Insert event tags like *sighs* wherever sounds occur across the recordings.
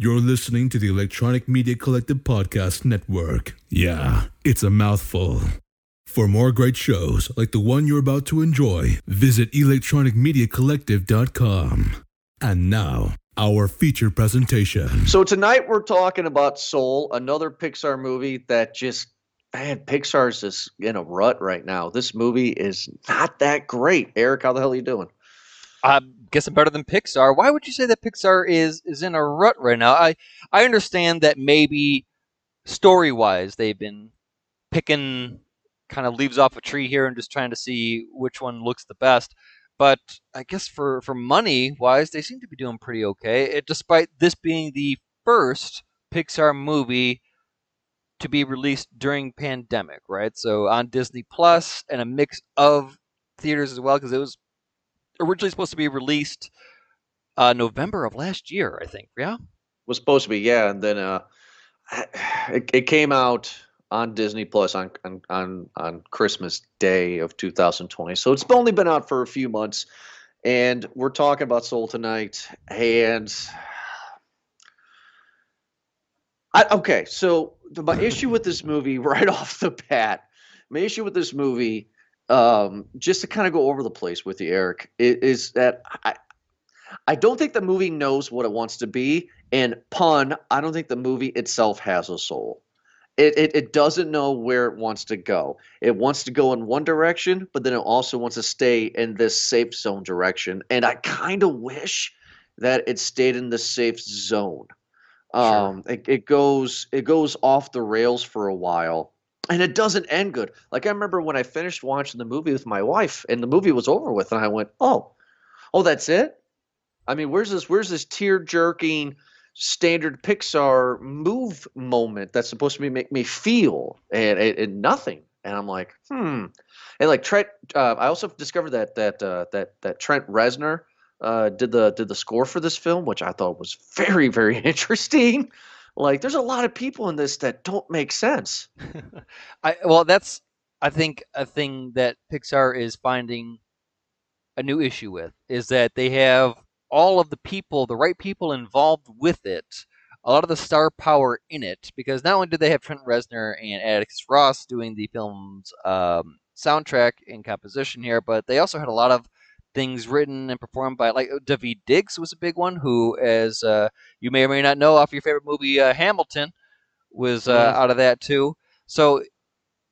You're listening to the Electronic Media Collective Podcast Network. Yeah, it's a mouthful. For more great shows like the one you're about to enjoy, visit electronicmediacollective.com. And now, our feature presentation. So tonight we're talking about Soul, another Pixar movie that just man, Pixar's just in a rut right now. This movie is not that great. Eric, how the hell are you doing? I'm guessing better than Pixar. Why would you say that Pixar is is in a rut right now? I I understand that maybe story wise they've been picking kind of leaves off a tree here and just trying to see which one looks the best. But I guess for for money wise, they seem to be doing pretty okay. It, despite this being the first Pixar movie to be released during pandemic, right? So on Disney Plus and a mix of theaters as well, because it was originally supposed to be released uh, November of last year, I think. Yeah, was supposed to be yeah, and then uh, *sighs* it, it came out on Disney Plus on, on on on Christmas Day of 2020. So it's only been out for a few months, and we're talking about Soul tonight. And I, okay, so my issue with this movie *laughs* right off the bat, my issue with this movie um, just to kind of go over the place with you, Eric, is that I, I don't think the movie knows what it wants to be. And pun, I don't think the movie itself has a soul. It, it, it doesn't know where it wants to go. It wants to go in one direction, but then it also wants to stay in this safe zone direction. And I kind of wish that it stayed in the safe zone. Um, it, it goes it goes off the rails for a while and it doesn't end good. Like I remember when I finished watching the movie with my wife, and the movie was over with, and I went, "Oh, oh, that's it." I mean, where's this? Where's this tear jerking standard Pixar move moment that's supposed to be make me feel and, and, and nothing? And I'm like, hmm. And like Trent, uh, I also discovered that that uh, that that Trent Reznor uh, did the did the score for this film, which I thought was very very *laughs* interesting. Like, there's a lot of people in this that don't make sense. *laughs* I well, that's I think a thing that Pixar is finding a new issue with is that they have all of the people, the right people involved with it, a lot of the star power in it, because not only did they have Trent Reznor and Atticus Ross doing the film's um, soundtrack and composition here, but they also had a lot of things written and performed by like Daveed Diggs was a big one, who, as uh, you may or may not know, off your favorite movie uh, Hamilton, was uh, mm-hmm. out of that too. So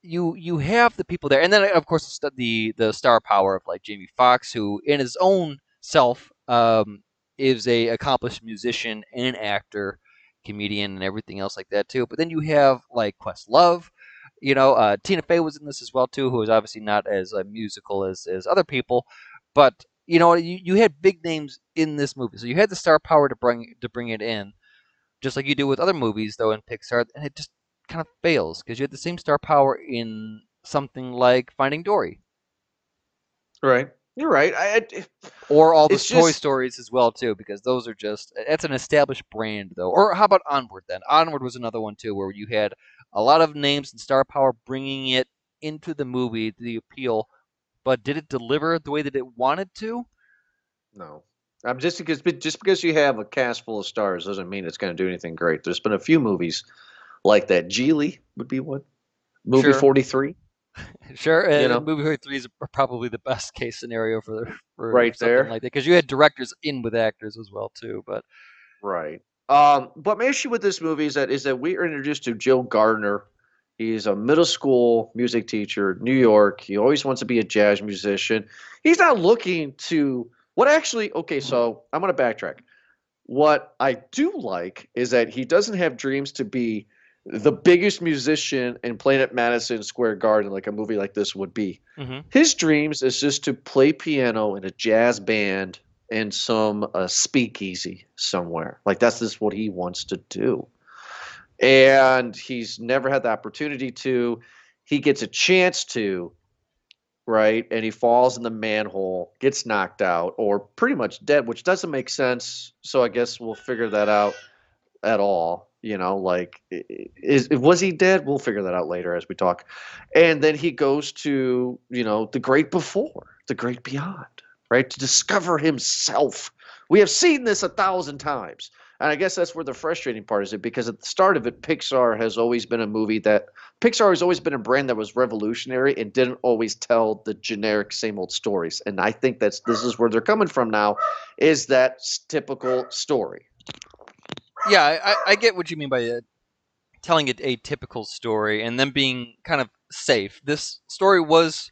you you have the people there, and then of course the the star power of like Jamie Foxx, who in his own self um, is a accomplished musician and actor, comedian, and everything else like that too. But then you have like Questlove. You know, uh, Tina Fey was in this as well too, who is obviously not as uh, musical as, as other people, but you know, you, you had big names in this movie, so you had the star power to bring to bring it in, just like you do with other movies though in Pixar, and it just kind of fails because you had the same star power in something like Finding Dory. Right. You're right. I, I, or all the Toy just... Stories as well too, because those are just that's an established brand though. Or how about Onward then? Onward was another one too, where you had a lot of names and star power bringing it into the movie, the appeal but did it deliver the way that it wanted to? No. I'm just because just because you have a cast full of stars doesn't mean it's going to do anything great. There's been a few movies like that. Gigli would be one. Movie sure. 43. *laughs* Sure, you know, movie 43 is probably the best case scenario for, for right there like that because you had directors in with actors as well too. But right. Um, but my issue with this movie is that is that we are introduced to Joe Gardner He's a middle school music teacher, New York. He always wants to be a jazz musician. He's not looking to what actually, okay, so I'm going to backtrack. What I do like is that he doesn't have dreams to be the biggest musician in Planet Madison Square Garden, like a movie like this would be. Mm-hmm. His dreams is just to play piano in a jazz band in some uh, speakeasy somewhere. Like that's just what he wants to do and he's never had the opportunity to. He gets a chance to, right? And he falls in the manhole, gets knocked out, or pretty much dead, which doesn't make sense. So I guess we'll figure that out at all. You know, like is was he dead? We'll figure that out later as we talk. And then he goes to you know the great before, the great beyond, right? To discover himself. We have seen this a thousand times And I guess that's where the frustrating part is it because at the start of it, Pixar has always been a movie that Pixar has always been a brand that was revolutionary and didn't always tell the generic same old stories. And I think that's this is where they're coming from now, is that typical story. Yeah, I, I get what you mean by uh, telling it a typical story and then being kind of safe. This story was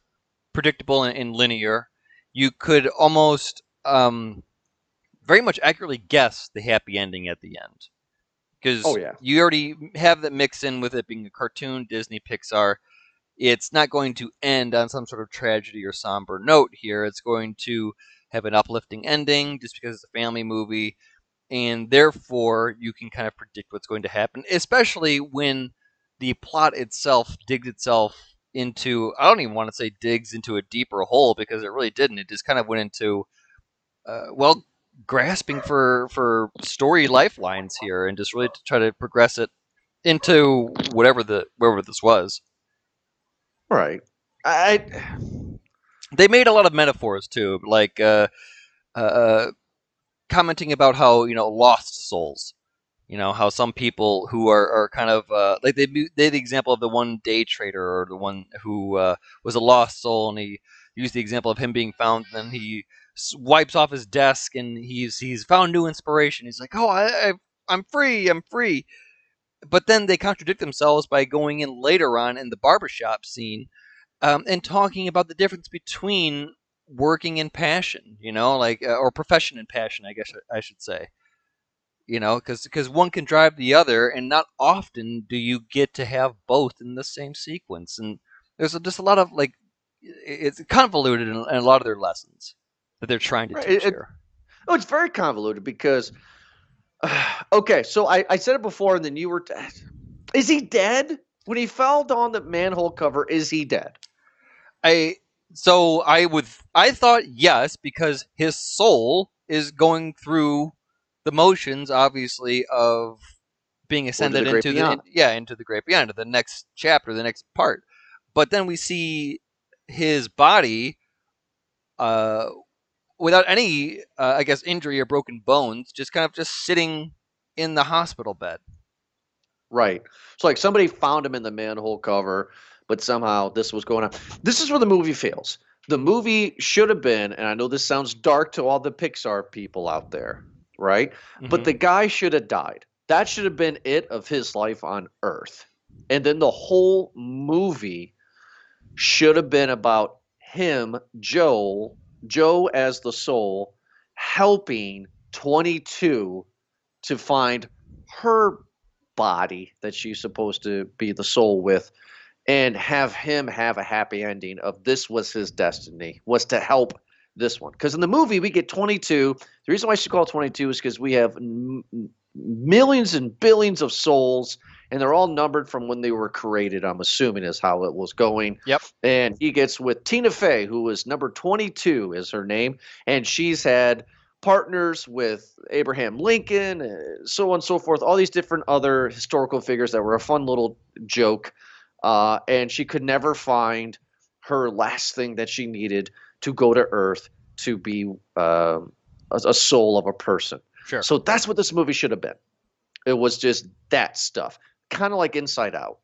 predictable and, and linear. You could almost um, very much accurately guess the happy ending at the end because Oh, yeah. you already have that mix in with it being a cartoon, Disney, Pixar. It's not going to end on some sort of tragedy or somber note here. It's going to have an uplifting ending just because it's a family movie, and therefore you can kind of predict what's going to happen, especially when the plot itself digs itself into I don't even want to say digs into a deeper hole because it really didn't. It just kind of went into uh, well grasping for for story lifelines here and just really to try to progress it into whatever the wherever this was. Right. I They made a lot of metaphors too, like uh, uh, commenting about how you know lost souls. You know how some people who are, are kind of uh, like they they the example of the one day trader or the one who uh, was a lost soul, and he used the example of him being found. And then he wipes off his desk, and he's he's found new inspiration. He's like, "Oh, I, I I'm free, I'm free." But then they contradict themselves by going in later on in the barbershop scene um, and talking about the difference between working and passion, you know, like uh, or profession and passion, I guess I should say. You know, because one can drive the other, and not often do you get to have both in the same sequence. And there's just a lot of like, it's convoluted in a lot of their lessons that they're trying to Right, teach it- it- Oh, it's very convoluted because. *sighs* okay, so I, I said it before, and then you were. T- is he dead? When he fell down the manhole cover, is he dead? I so I would I thought yes because his soul is going through the motions, obviously, of being ascended the into the beyond. yeah into the great beyond, into the next chapter, the next part. But then we see his body, uh, without any, uh, I guess, injury or broken bones, just kind of just sitting in the hospital bed. Right. So like somebody found him in the manhole cover, but somehow this was going on. This is where the movie fails. The movie should have been, and I know this sounds dark to all the Pixar people out there, right? But Mhm. the guy should have died. That should have been it of his life on Earth. And then the whole movie should have been about him, Joel, Joe as the soul, helping 22 to find her body that she's supposed to be the soul with and have him have a happy ending of this was his destiny was to help this one. Because in the movie we get 22 the reason why I should call 22 is because we have m- millions and billions of souls and they're all numbered from when they were created i'm assuming is how it was going Yep. and he gets with tina fey who is number 22 is her name and she's had partners with Abraham Lincoln, uh, so on and so forth, all these different other historical figures that were a fun little joke. Uh, and she could never find her last thing that she needed to go to Earth to be um, a, a soul of a person. Sure. So that's what this movie should have been. It was just that stuff, kind of like Inside Out.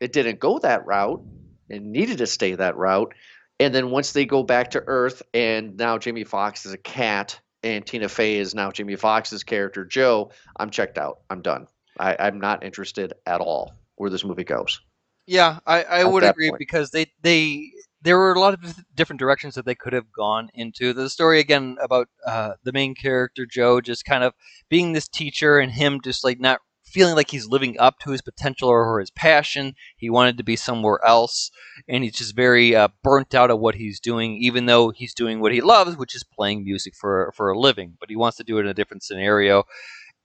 It didn't go that route. It needed to stay that route. And then once they go back to Earth, and now Jamie Foxx is a cat, and Tina Fey is now Jamie Foxx's character Joe, I'm checked out. I'm done. I, I'm not interested at all where this movie goes. Yeah, I, I would agree point. because they they there were a lot of different directions that they could have gone into. The story again about uh, the main character Joe just kind of being this teacher and him just like not feeling like he's living up to his potential or his passion. He wanted to be somewhere else, and he's just very uh, burnt out of what he's doing, even though he's doing what he loves, which is playing music for for a living. But he wants to do it in a different scenario,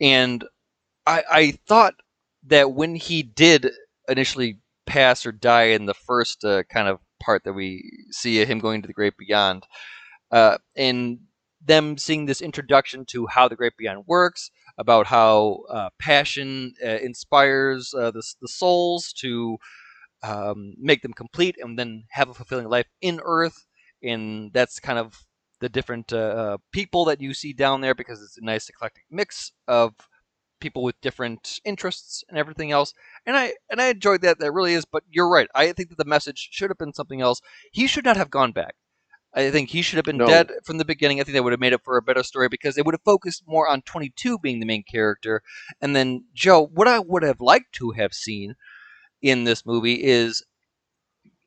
and I, I thought that when he did initially pass or die in the first uh, kind of part that we see him going to the great beyond, uh, and them seeing this introduction to how the great beyond works, about how uh, passion uh, inspires uh, the, the souls to um, make them complete and then have a fulfilling life in Earth, and that's kind of the different uh, uh, people that you see down there because it's a nice eclectic mix of people with different interests and everything else. And I and I enjoyed that. That really is. But you're right. I think that the message should have been something else. He should not have gone back. I think he should have been No. dead from the beginning. I think that would have made it for a better story because they would have focused more on 22 being the main character. And then Joe, what I would have liked to have seen in this movie is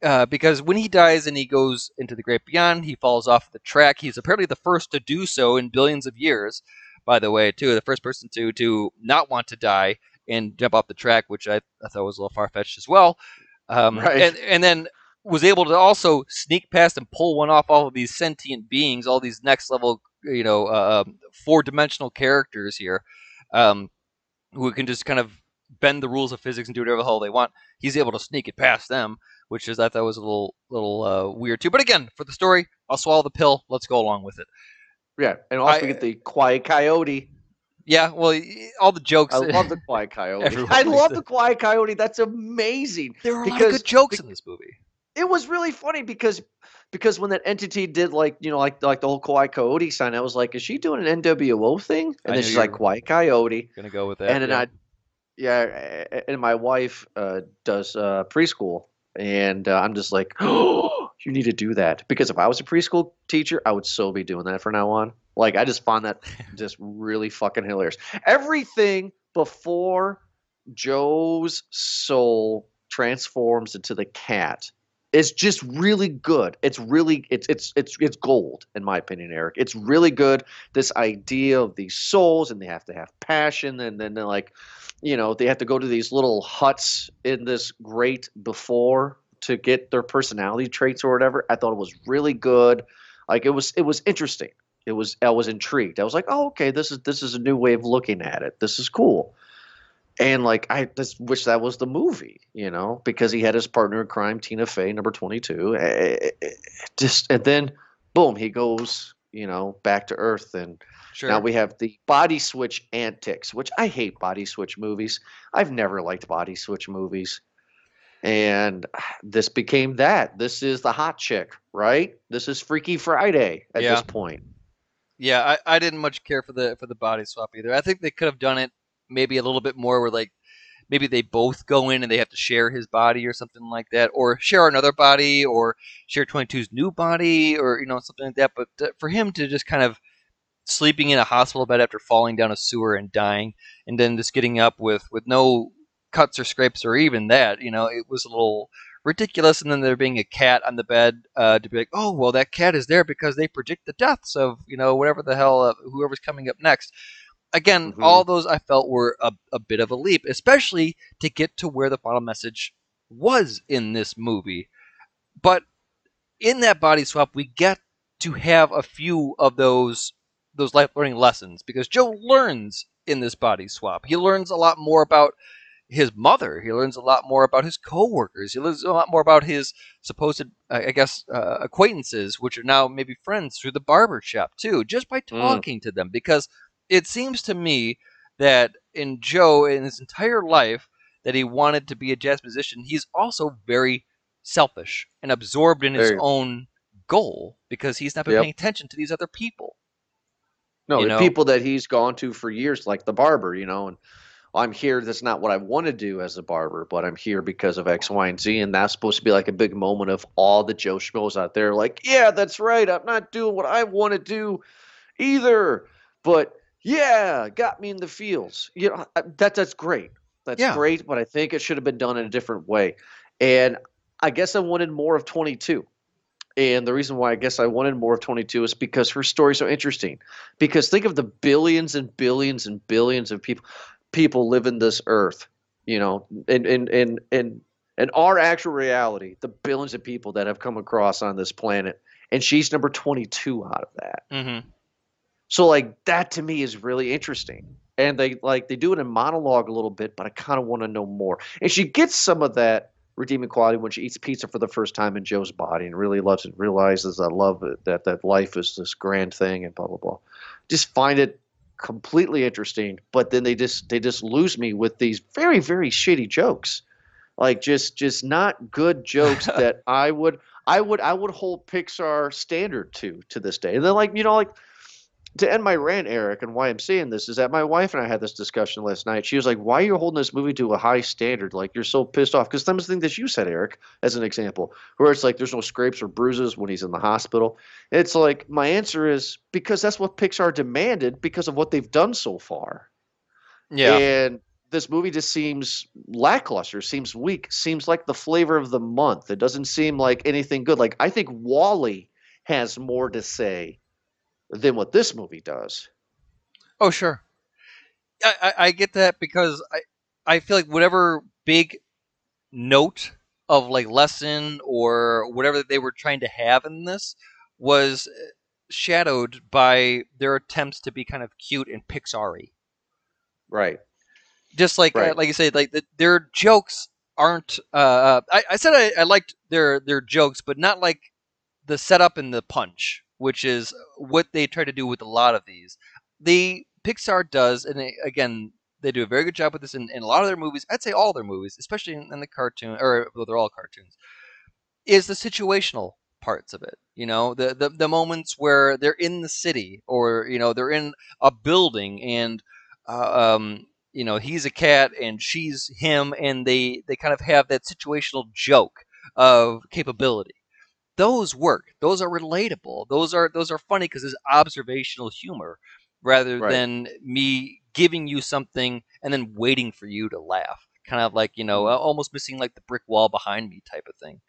uh, because when he dies and he goes into the great beyond, he falls off the track. He's apparently the first to do so in billions of years, by the way, too. The first person to to not want to die and jump off the track, which I, I thought was a little far fetched as well. Um, Right. And and then was able to also sneak past and pull one off all of these sentient beings, all these next level, you know, uh, four dimensional characters here, um, who can just kind of bend the rules of physics and do whatever the hell they want. He's able to sneak it past them, which is I thought was a little little uh, weird too. But again, for the story, I'll swallow the pill. Let's go along with it. Yeah, and also I- we get the quiet coyote. Yeah, well, all the jokes. I love the *laughs* quiet coyote. I love the quiet coyote. That's amazing. there are a lot of good jokes in this movie. It was really funny because because when that entity did like you know like like the whole quiet coyote sign, I was like, is she doing an NWO thing? I And then she's like quiet coyote, Gonna go with that. and then yeah. I yeah, and my wife uh, does uh, preschool, and uh, I'm just like, oh, *gasps* you need to do that because if I was a preschool teacher, I would so be doing that from now on. Like I just find that *laughs* just really fucking hilarious. Everything before Joe's soul transforms into the cat is just really good. It's really it's it's it's it's gold in my opinion, Eric. It's really good. This idea of these souls and they have to have passion and then they're like, you know, they have to go to these little huts in this great before to get their personality traits or whatever. I thought it was really good. Like it was it was interesting. It was I was intrigued. I was like, "Oh, okay, this is this is a new way of looking at it. This is cool." And like I just wish that was the movie, you know, because he had his partner in crime, Tina Fey, number twenty-two. Eh, eh, eh, Just and then, boom, he goes, you know, back to Earth, and sure. now we have the body switch antics, which I hate body switch movies. I've never liked body switch movies, and *sighs* this became that. This is the hot chick, right? This is Freaky Friday at Yeah. this point. Yeah, I, I didn't much care for the for the body swap either. I think they could have done it maybe a little bit more where like maybe they both go in and they have to share his body or something like that, or share another body, or share 22's new body, or you know something like that. But uh, for him to just kind of sleeping in a hospital bed after falling down a sewer and dying, and then just getting up with with no cuts or scrapes or even that, you know, it was a little ridiculous. And then there being a cat on the bed uh, to be like, oh well, that cat is there because they predict the deaths of you know whatever the hell uh, whoever's coming up next. Again, Mhm. all those I felt were a, a bit of a leap, especially to get to where the final message was in this movie. But in that body swap, we get to have a few of those those life learning lessons because Joe learns in this body swap. He learns a lot more about his mother. He learns a lot more about his coworkers. He learns a lot more about his supposed, I guess, uh, acquaintances, which are now maybe friends through the barber shop too, just by Mm. talking to them. Because it seems to me that in Joe, in his entire life, that he wanted to be a jazz musician, he's also very selfish and absorbed in his own goal because he's not been Yep. paying attention to these other people. No, You the people that he's gone to for years, like the barber, you know, and I'm here. That's not what I want to do as a barber, but I'm here because of X, Y, and Z, and that's supposed to be like a big moment of all the Joe Schmoes out there. Like, yeah, that's right. I'm not doing what I want to do either, but yeah, got me in the feels. You know, that that's great. That's Yeah. great, but I think it should have been done in a different way. And I guess I wanted more of 22. And the reason why I guess I wanted more of 22 is because her stories so interesting. Because think of the billions and billions and billions of people people live in this earth, you know, and in in in in our actual reality, the billions of people that have come across on this planet, and she's number 22 out of that. Mm-hmm. So like that to me is really interesting. And they like they do it in monologue a little bit, but I kind of want to know more. And she gets some of that redeeming quality when she eats pizza for the first time in Joe's body and really loves it, realizes I love it, that that life is this grand thing and blah blah blah. Just find it completely interesting, but then they just they just lose me with these very very shitty jokes. Like just just not good jokes *laughs* that I would I would I would hold Pixar standard to to this day. And then like you know like to end my rant, Eric, and why I'm saying this is that my wife and I had this discussion last night. She was like, "Why are you holding this movie to a high standard? Like you're so pissed off." Because some of the things that you said, Eric, as an example, where it's like there's no scrapes or bruises when he's in the hospital. It's like my answer is because that's what Pixar demanded because of what they've done so far. Yeah. And this movie just seems lackluster, seems weak, seems like the flavor of the month. It doesn't seem like anything good. Like I think WALL-E has more to say than what this movie does. Oh, sure. I, I, I get that because I, I feel like whatever big note of like lesson or whatever they were trying to have in this was uh, shadowed by their attempts to be kind of cute and Pixar-y. Right. Just like uh, like you said, like the, their jokes aren't. Uh, I, I said I, I liked their their jokes, but not like the setup and the punch, which is what they try to do with a lot of these. The Pixar does, and they, again, they do a very good job with this in, in a lot of their movies. I'd say all their movies, especially in, in the cartoon, or well, they're all cartoons. Is the situational parts of it. You know, the, the the moments where they're in the city, or you know, they're in a building, and uh, um, you know, he's a cat and she's him, and they they kind of have that situational joke of capability those work. Those are relatable. Those are those are funny because it's observational humor rather Right. than me giving you something and then waiting for you to laugh. Kind of like you know, Mm. almost missing like the brick wall behind me type of thing.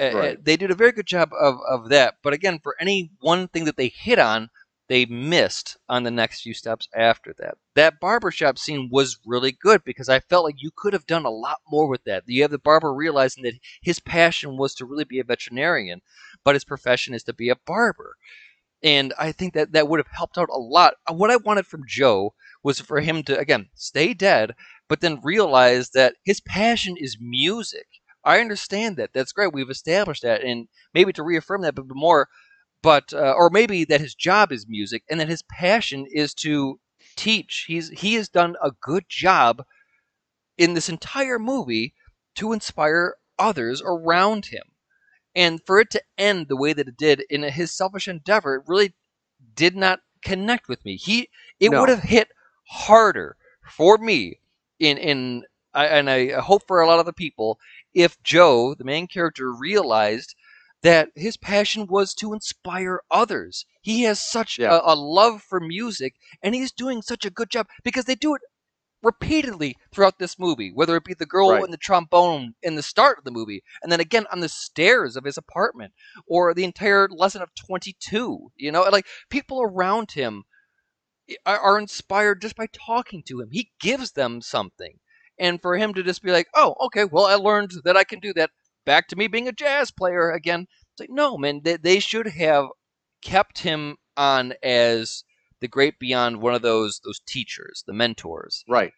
Uh, uh, They did a very good job of of that. But again, for any one thing that they hit on, they missed on the next few steps after that. That barbershop scene was really good because I felt like you could have done a lot more with that. You have the barber realizing that his passion was to really be a veterinarian, but his profession is to be a barber. And I think that that would have helped out a lot. Uh, What I wanted from Joe was for him to, again, stay dead, but then realize that his passion is music. I understand that. That's great. We've established that. And maybe to reaffirm that, but more, but, uh, or maybe that his job is music and that his passion is to teach. He's, he has done a good job in this entire movie to inspire others around him. And for it to end the way that it did in his selfish endeavor, it really did not connect with me. He it No. would have hit harder for me in in I, and I hope for a lot of the people if Joe, the main character, realized that his passion was to inspire others. He has such Yeah. a, a love for music, and he's doing such a good job because they do it repeatedly throughout this movie, whether it be the girl Right. in the trombone in the start of the movie, and then again on the stairs of his apartment, or the entire lesson of 22. You know, like people around him are, are inspired just by talking to him. He gives them something. And for him to just be like, oh, okay, well, I learned that I can do that. Back to me being a jazz player again. It's like, no, man, they, they should have kept him on as the great beyond one of those those teachers, the mentors. Right.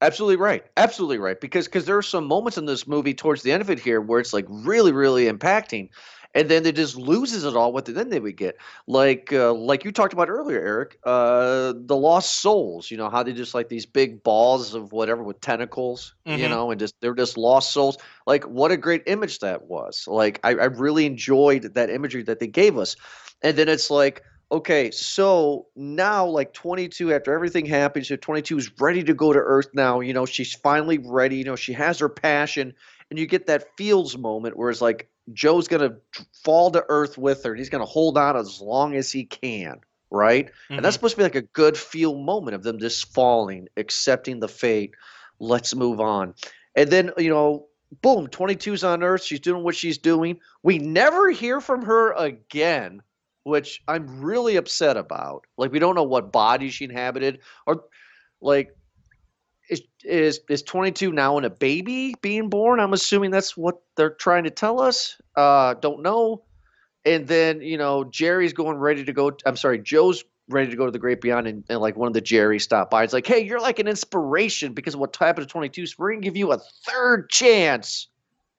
Absolutely right. Absolutely right. Because because there are some moments in this movie towards the end of it here where it's like really really impacting, and then it just loses it all. What the then they would get like uh, like you talked about earlier, Eric. Uh, the lost souls. You know how they just like these big balls of whatever with tentacles. You Mhm. know, and just they're just lost souls. Like what a great image that was. Like I, I really enjoyed that imagery that they gave us, and then it's like Okay, so now, like 22, after everything happens, so 22 is ready to go to Earth now. You know, she's finally ready. You know, she has her passion, and you get that feels moment where it's like Joe's gonna fall to Earth with her, and he's gonna hold on as long as he can, right? And that's mm-hmm. supposed to be like a good feel moment of them just falling, accepting the fate. Let's move on. And then, you know, boom, 22's on Earth. She's doing what she's doing. We never hear from her again which I'm really upset about. Like we don't know what body she inhabited, or like is is is 22 now and a baby being born? I'm assuming that's what they're trying to tell us. Uh, don't know. And then you know Jerry's going ready to go. I'm sorry, Joe's ready to go to the great beyond, and, and like one of the Jerry's stop by. It's like, hey, you're like an inspiration because of what happened to 22. So we're gonna give you a third chance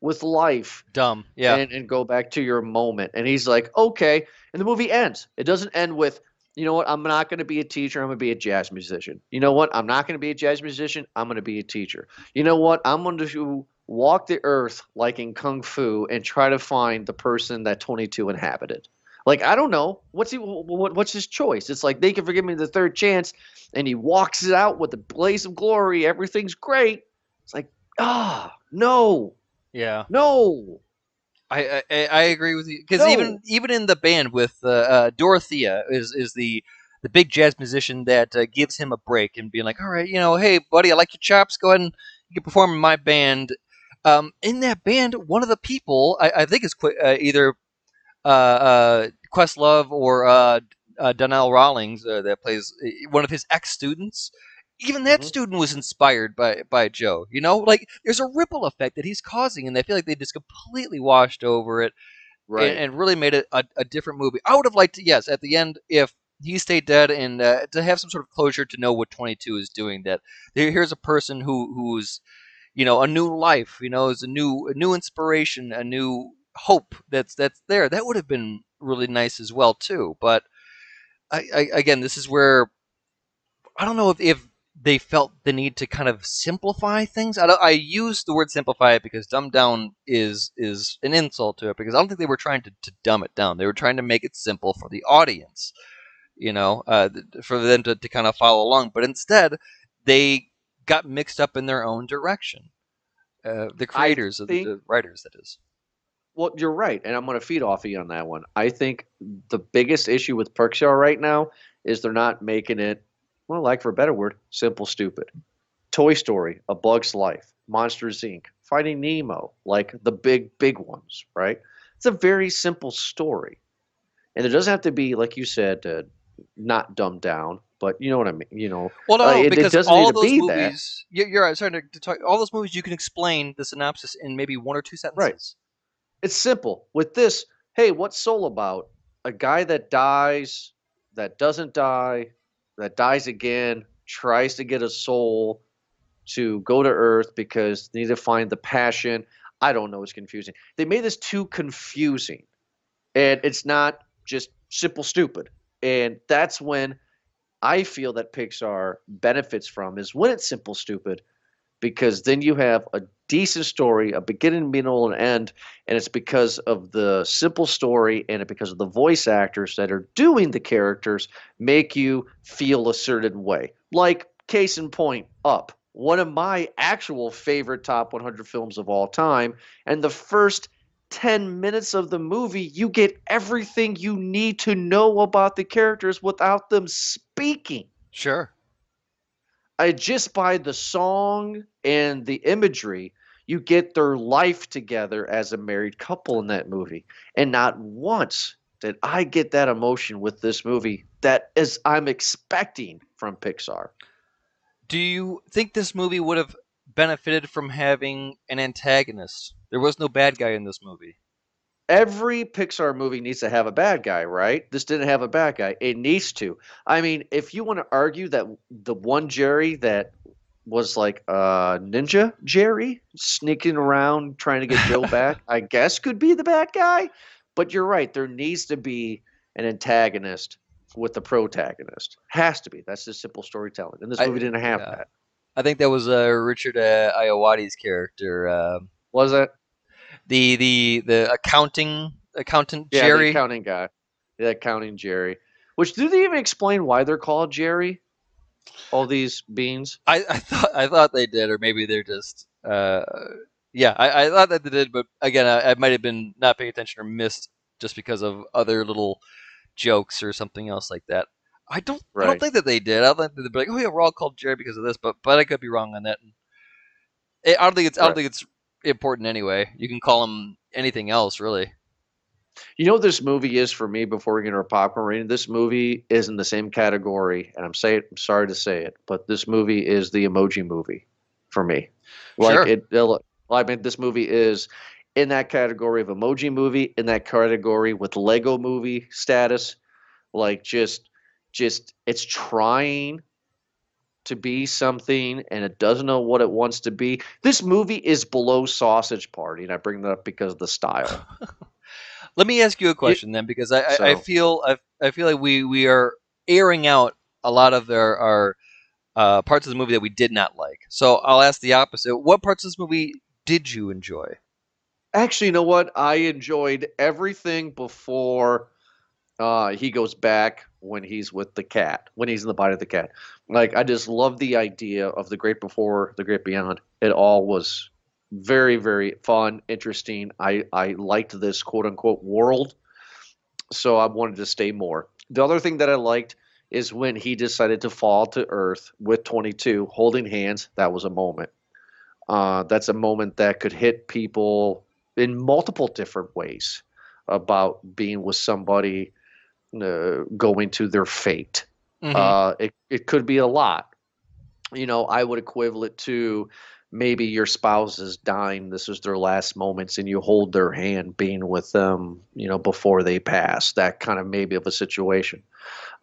with life Dumb. Yeah. and, and go back to your moment. And he's like, okay. And the movie ends. It doesn't end with, you know what? I'm not going to be a teacher. I'm going to be a jazz musician. You know what? I'm not going to be a jazz musician. I'm going to be a teacher. You know what? I'm going to walk the earth like in Kung Fu and try to find the person that 22 inhabited. Like I don't know what's he what, what's his choice. It's like they can forgive me the third chance, and he walks it out with a blaze of glory. Everything's great. It's like ah no Yeah, no I I, I agree with you because No. even even in the band with uh, uh, Dorothea is is the the big jazz musician that uh, gives him a break and being like, all right, you know, hey buddy, I like your chops. Go ahead and you can perform in my band. Um, in that band, one of the people I, I think is Qu- uh, either uh, uh, Questlove or uh, uh, Donnell Rawlings uh, that plays uh, one of his ex students. Even that Mhm. student was inspired by by Joe. You know, like there's a ripple effect that he's causing, and I feel like they just completely washed over it right. and, and really made it a, a different movie. I would have liked to, yes, at the end, if he stayed dead and uh, to have some sort of closure to know what 22 is doing. That here's a person who who's, you know, a new life. You know, is a new a new inspiration, a new hope that's that's there. That would have been really nice as well too. But I, I again, this is where I don't know if, if they felt the need to kind of simplify things. I, I use the word simplify it because dumb down is is an insult to it because I don't think they were trying to, to dumb it down. They were trying to make it simple for the audience, you know, uh, for them to, to kind of follow along. But instead, they got mixed up in their own direction. Uh, the creators, of the, the writers, that is. Well, you're right, and I'm going to feed off of you on that one. I think the biggest issue with Pixar right now is they're not making it, well, like for a better word, simple, stupid. Toy Story, A Bug's Life, Monsters Inc., Finding Nemo, like the big, big ones, right? It's a very simple story, and it doesn't have to be, like you said, uh, not dumbed down. But you know what I mean. You know, Well, no, Uh, it- it because doesn't all those be movies, you're, you're right. Sorry to, to talk. All those movies, you can explain the synopsis in maybe one or two sentences. Right. it's simple. With this, hey, what's Soul about? A guy that dies, that doesn't die, that dies again, tries to get a soul to go to Earth because they need to find the passion. I don't know. It's confusing. They made this too confusing, and it's not just simple stupid. And that's when I feel that Pixar benefits from is when it's simple stupid, because then you have a decent story, a beginning, middle, and end, and it's because of the simple story and because of the voice actors that are doing the characters make you feel a certain way. Like case in point, Up, one of my actual favorite top 100 films of all time, and the first 10 minutes of the movie, you get everything you need to know about the characters without them speaking. Sure. I just by the song and the imagery, you get their life together as a married couple in that movie. And not once did I get that emotion with this movie that is I'm expecting from Pixar. Do you think this movie would have benefited from having an antagonist? There was no bad guy in this movie. Every Pixar movie needs to have a bad guy, right? This didn't have a bad guy. It needs to. I mean, if you want to argue that the one Jerry that was like uh ninja Jerry sneaking around trying to get Joe *laughs* back, I guess could be the bad guy. But you're right, there needs to be an antagonist with the protagonist. Has to be. That's just simple storytelling. And this I- movie didn't have yeah. that. I think that was uh, Richard uh, Ayoade's character, uh, Was it? The the the accounting accountant Yeah, Jerry. the accounting guy. The accounting Jerry. Which do they even explain why they're called Jerry? All these beans? I, I thought I thought they did, or maybe they're just. Uh, yeah, I, I thought that they did, but again, I, I might have been not paying attention or missed just because of other little jokes or something else like that. I don't. I don't think that they did. I don't think they'd be like, "Oh yeah, we're all called Jerry because of this," but but I could be wrong on that. I I don't think it's. I don't Right. think it's important anyway. You can call him anything else, really. You know what this movie is for me before we get into our popcorn rating? This movie is in the same category, and I'm saying I'm sorry to say it, but this movie is the emoji movie for me. Like Sure. it well, I mean this movie is in that category of emoji movie, in that category with Lego movie status. Like just just it's trying to be something and it doesn't know what it wants to be. This movie is below Sausage Party, and I bring that up because of the style. *laughs* Let me ask you a question then, because I, I, I feel I, I feel like we, we are airing out a lot of our, our uh, parts of the movie that we did not like. So I'll ask the opposite. What parts of this movie did you enjoy? Actually, you know what? I enjoyed everything before Uh, he goes back when he's with the cat, when he's in the body of the cat. Like I just love the idea of the great before, the great beyond. It all was very, very fun, interesting. I I liked this quote unquote world, so I wanted to stay more. The other thing that I liked is when he decided to fall to earth with 22 holding hands. That was a moment. Uh, that's a moment that could hit people in multiple different ways about being with somebody uh, going to their fate. Mhm. Uh, it, it could be a lot. You know, I would equivalent to maybe your spouse is dying. This is their last moments, and you hold their hand, being with them, you know, before they pass. That kind of maybe of a situation.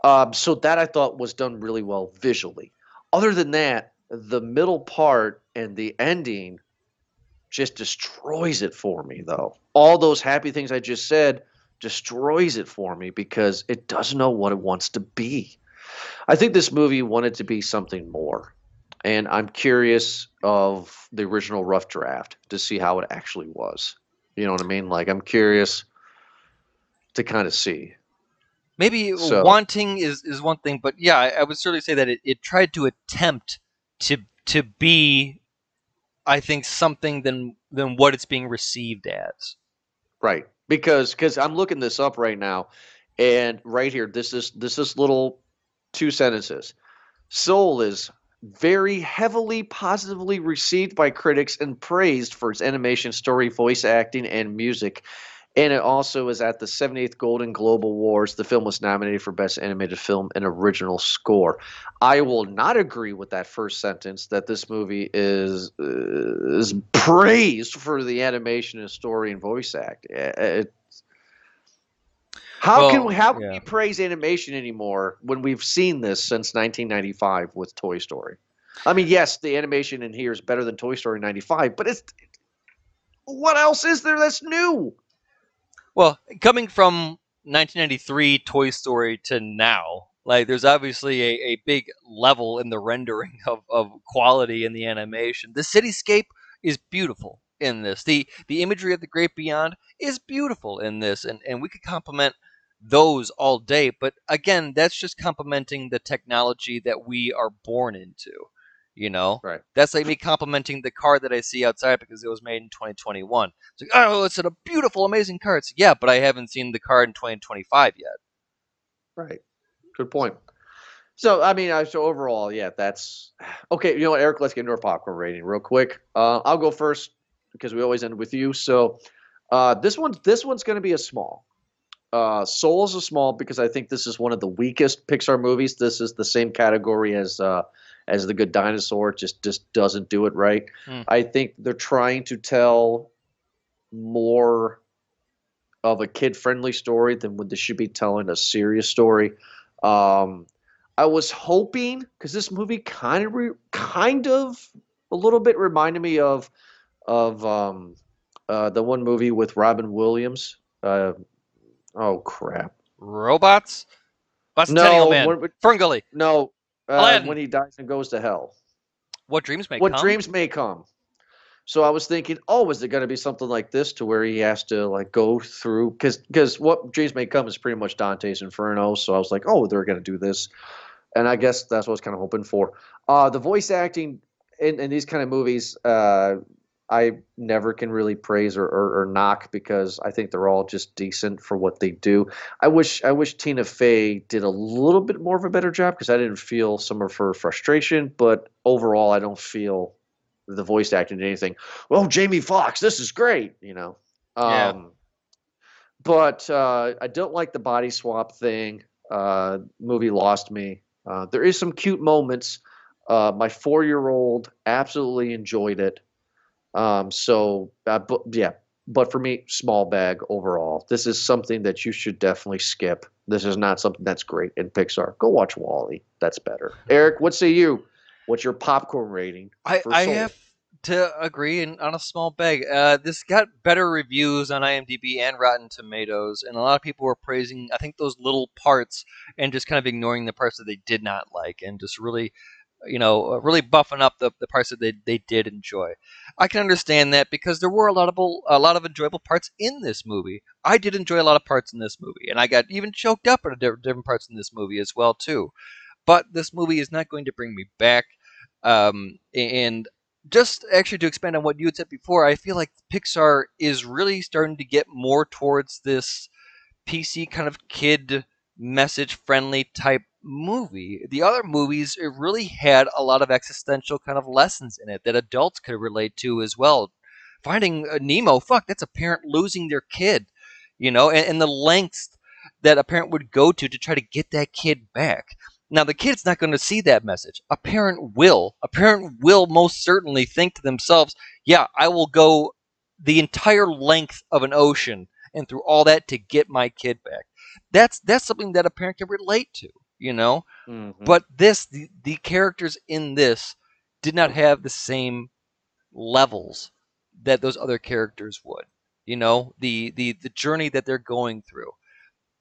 Um, so that I thought was done really well visually. Other than that, the middle part and the ending just destroys it for me, though. All those happy things I just said destroys it for me because it doesn't know what it wants to be. I think this movie wanted to be something more. And I'm curious of the original rough draft to see how it actually was. You know what I mean? Like I'm curious to kind of see. Maybe So- wanting is, is one thing, but yeah, I, I would certainly say that it, it tried to attempt to to be, I think, something than than what it's being received as. Right. Because because I'm looking this up right now and right here this is this is little two sentences. Soul is very heavily positively received by critics and praised for its animation, story, voice acting, and music. And it also is at the 78th Golden Globe Awards. The film was nominated for Best Animated Film and Original Score. I will not agree with that first sentence that this movie is uh, is praised for the animation and story and voice act. Uh, It, how can we, how can yeah. we praise animation anymore when we've seen this since 1995 with Toy Story? I mean, yes, the animation in here is better than Toy Story 95, but it's what else is there that's new? Well, coming from 1993 Toy Story to now, like there's obviously a, a big level in the rendering *laughs* of, of quality in the animation. The cityscape is beautiful in this. The the imagery of the great beyond is beautiful in this, and, and we could compliment those all day. But again, that's just complimenting the technology that we are born into. You know, Right. That's like me complimenting the car that I see outside because it was made in 2021. It's like, oh, it's a beautiful, amazing car. It's yeah, but I haven't seen the car in 2025 yet. Right. Good point. So, I mean, I so overall, yeah, that's *sighs* okay. You know what, Eric? Let's get into our popcorn rating real quick. Uh, I'll go first because we always end with you. So, uh, this one, this one's going to be a small. Uh, Soul is a small because I think this is one of the weakest Pixar movies. This is the same category as uh, as the Good Dinosaur. Just just doesn't do it right. Hmm. I think they're trying to tell more of a kid friendly story than what they should be telling a serious story. Um, I was hoping because this movie kind of re- kind of a little bit reminded me of of um, uh, the one movie with Robin Williams. Uh, oh crap! Robots? No, Ferngully. no. Uh, when he dies and goes to hell. What dreams may come. what come? dreams may come. So I was thinking, oh, is it going to be something like this to where he has to like go through because because what dreams may come is pretty much Dante's Inferno. So I was like, oh, they're going to do this, and I guess that's what I was kind of hoping for. Uh, the voice acting in, in these kind of movies, uh, I never can really praise or, or, or knock because I think they're all just decent for what they do. I wish I wish Tina Fey did a little bit more of a better job because I didn't feel some of her frustration, but overall I don't feel the voice acting anything. Well, Jamie Foxx, this is great, you know. Yeah. Um, but uh, I don't like the body swap thing. Uh, movie lost me. Uh, there is some cute moments. Uh, my four-year-old absolutely enjoyed it. Um, so, uh, but, yeah, but for me, small bag overall. This is something that you should definitely skip. This is not something that's great in Pixar. Go watch WALL-E. That's better. *laughs* Eric, what say you? What's your popcorn rating? I, I have to agree and on a small bag. Uh, this got better reviews on IMDb and Rotten Tomatoes, and a lot of people were praising. I think those little parts and just kind of ignoring the parts that they did not like, and just really you know, uh, really buffing up the, the parts that they, they did enjoy. I can understand that because there were a lot of a lot of enjoyable parts in this movie. I did enjoy a lot of parts in this movie, and I got even choked up at different parts in this movie as well too. But this movie is not going to bring me back. Um, and just actually to expand on what you had said before, I feel like Pixar is really starting to get more towards this PC kind of kid message friendly type movie. The other movies, it really had a lot of existential kind of lessons in it that adults could relate to as well. Finding uh, Nemo, fuck, that's a parent losing their kid, you know, and, and the lengths that a parent would go to to try to get that kid back. Now, the kid's not going to see that message. A parent will. A parent will most certainly think to themselves, yeah, I will go the entire length of an ocean and through all that to get my kid back. That's that's something that a parent can relate to you know. Mm-hmm. But this, the, the characters in this did not have the same levels that those other characters would. You know, the the the journey that they're going through.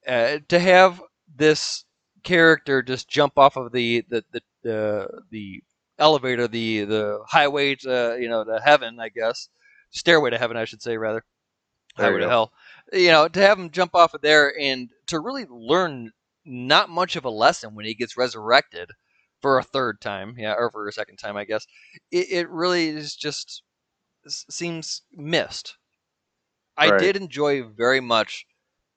Uh, to have this character just jump off of the the the the, the elevator, the the highway to you know to heaven, I guess, stairway to heaven, I should say rather, highway to hell. You know, to have him jump off of there and to really learn not much of a lesson when he gets resurrected for a third time, yeah, or for a second time, I guess. It, it really is just seems missed. Right. I did enjoy very much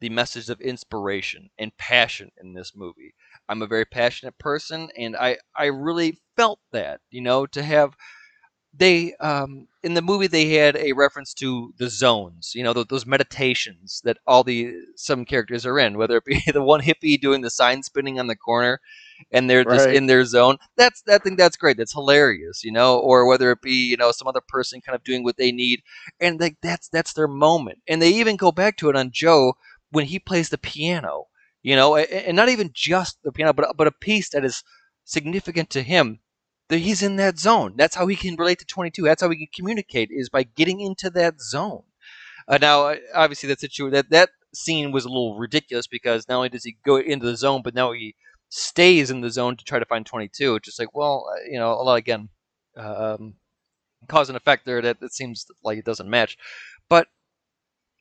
the message of inspiration and passion in this movie. I'm a very passionate person, and I I really felt that, you know, to have they um, in the movie they had a reference to the zones you know those meditations that all the some characters are in whether it be *laughs* the one hippie doing the sign spinning on the corner and they're right. just in their zone. That's i think that's great. That's hilarious you know or whether it be you know some other person kind of doing what they need. And like that's that's their moment. And they even go back to it on joe when he plays the piano you know and not even just the piano but but a piece that is significant to him he's in that zone. That's how he can relate to 22. That's how he can communicate is by getting into that zone. Uh, now, uh, obviously, that situation that that scene was a little ridiculous because not only does he go into the zone, but now he stays in the zone to try to find 22. It's just like, well, uh, you know, a lot again, um, cause and effect there that it seems like it doesn't match. But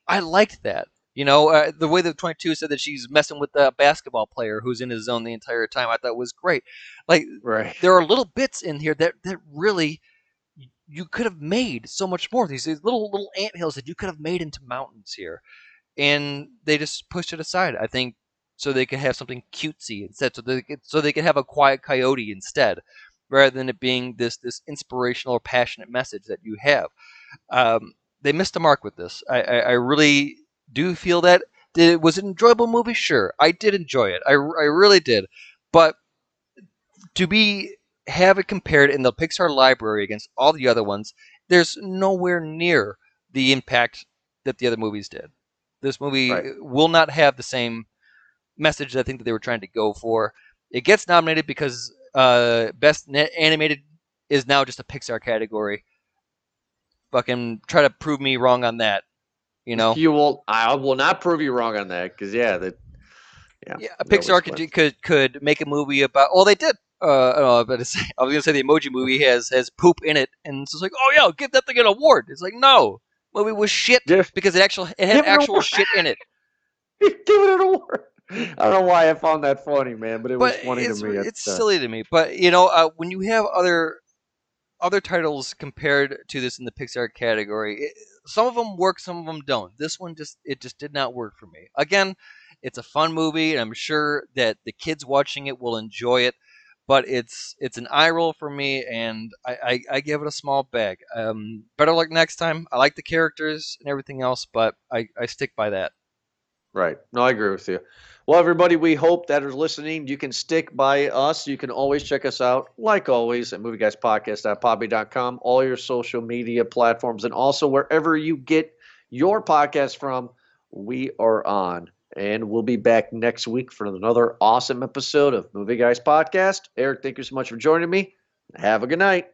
I liked that. You know, uh, the way that 22 said that she's messing with the basketball player who's in his zone the entire time, I thought was great. Like, right. there are little bits in here that, that really you could have made so much more. These, these little little ant hills that you could have made into mountains here, and they just pushed it aside. I think so they could have something cutesy instead, so they could, so they could have a quiet coyote instead, rather than it being this this inspirational or passionate message that you have. Um, they missed the mark with this. I, I, I really do feel that. Did, was it an enjoyable movie? Sure, I did enjoy it. I, I really did. But to be have it compared in the Pixar library against all the other ones, there's nowhere near the impact that the other movies did. This movie right. will not have the same message I think that they were trying to go for. It gets nominated because uh, best animated is now just a Pixar category. Fucking try to prove me wrong on that. You know, you will. I will not prove you wrong on that because yeah, that yeah, yeah Pixar could, could could make a movie about. Well, they did. Uh, but *laughs* I was gonna say the Emoji Movie has has poop in it, and it's like, oh yeah, give that thing an award. It's like no, movie was shit yeah. because it actually it had actual shit in it. *laughs* give it an award. I don't know why I found that funny, man, but it was funny to me. It's uh, silly to me, but you know, uh, when you have other other titles compared to this in the Pixar category, it, some of them work, some of them don't. This one just it just did not work for me. Again, it's a fun movie, and I'm sure that the kids watching it will enjoy it. But it's it's an eye roll for me, and I, I, I give it a small bag. Um, better luck next time. I like the characters and everything else, but I, I stick by that. Right. No, I agree with you. Well, everybody, we hope that are listening, you can stick by us. You can always check us out, like always, at movieguyspodcast.podbean.com, all your social media platforms, and also wherever you get your podcast from, we are on. And we'll be back next week for another awesome episode of Movie Guys Podcast. Eric, thank you so much for joining me. Have a good night.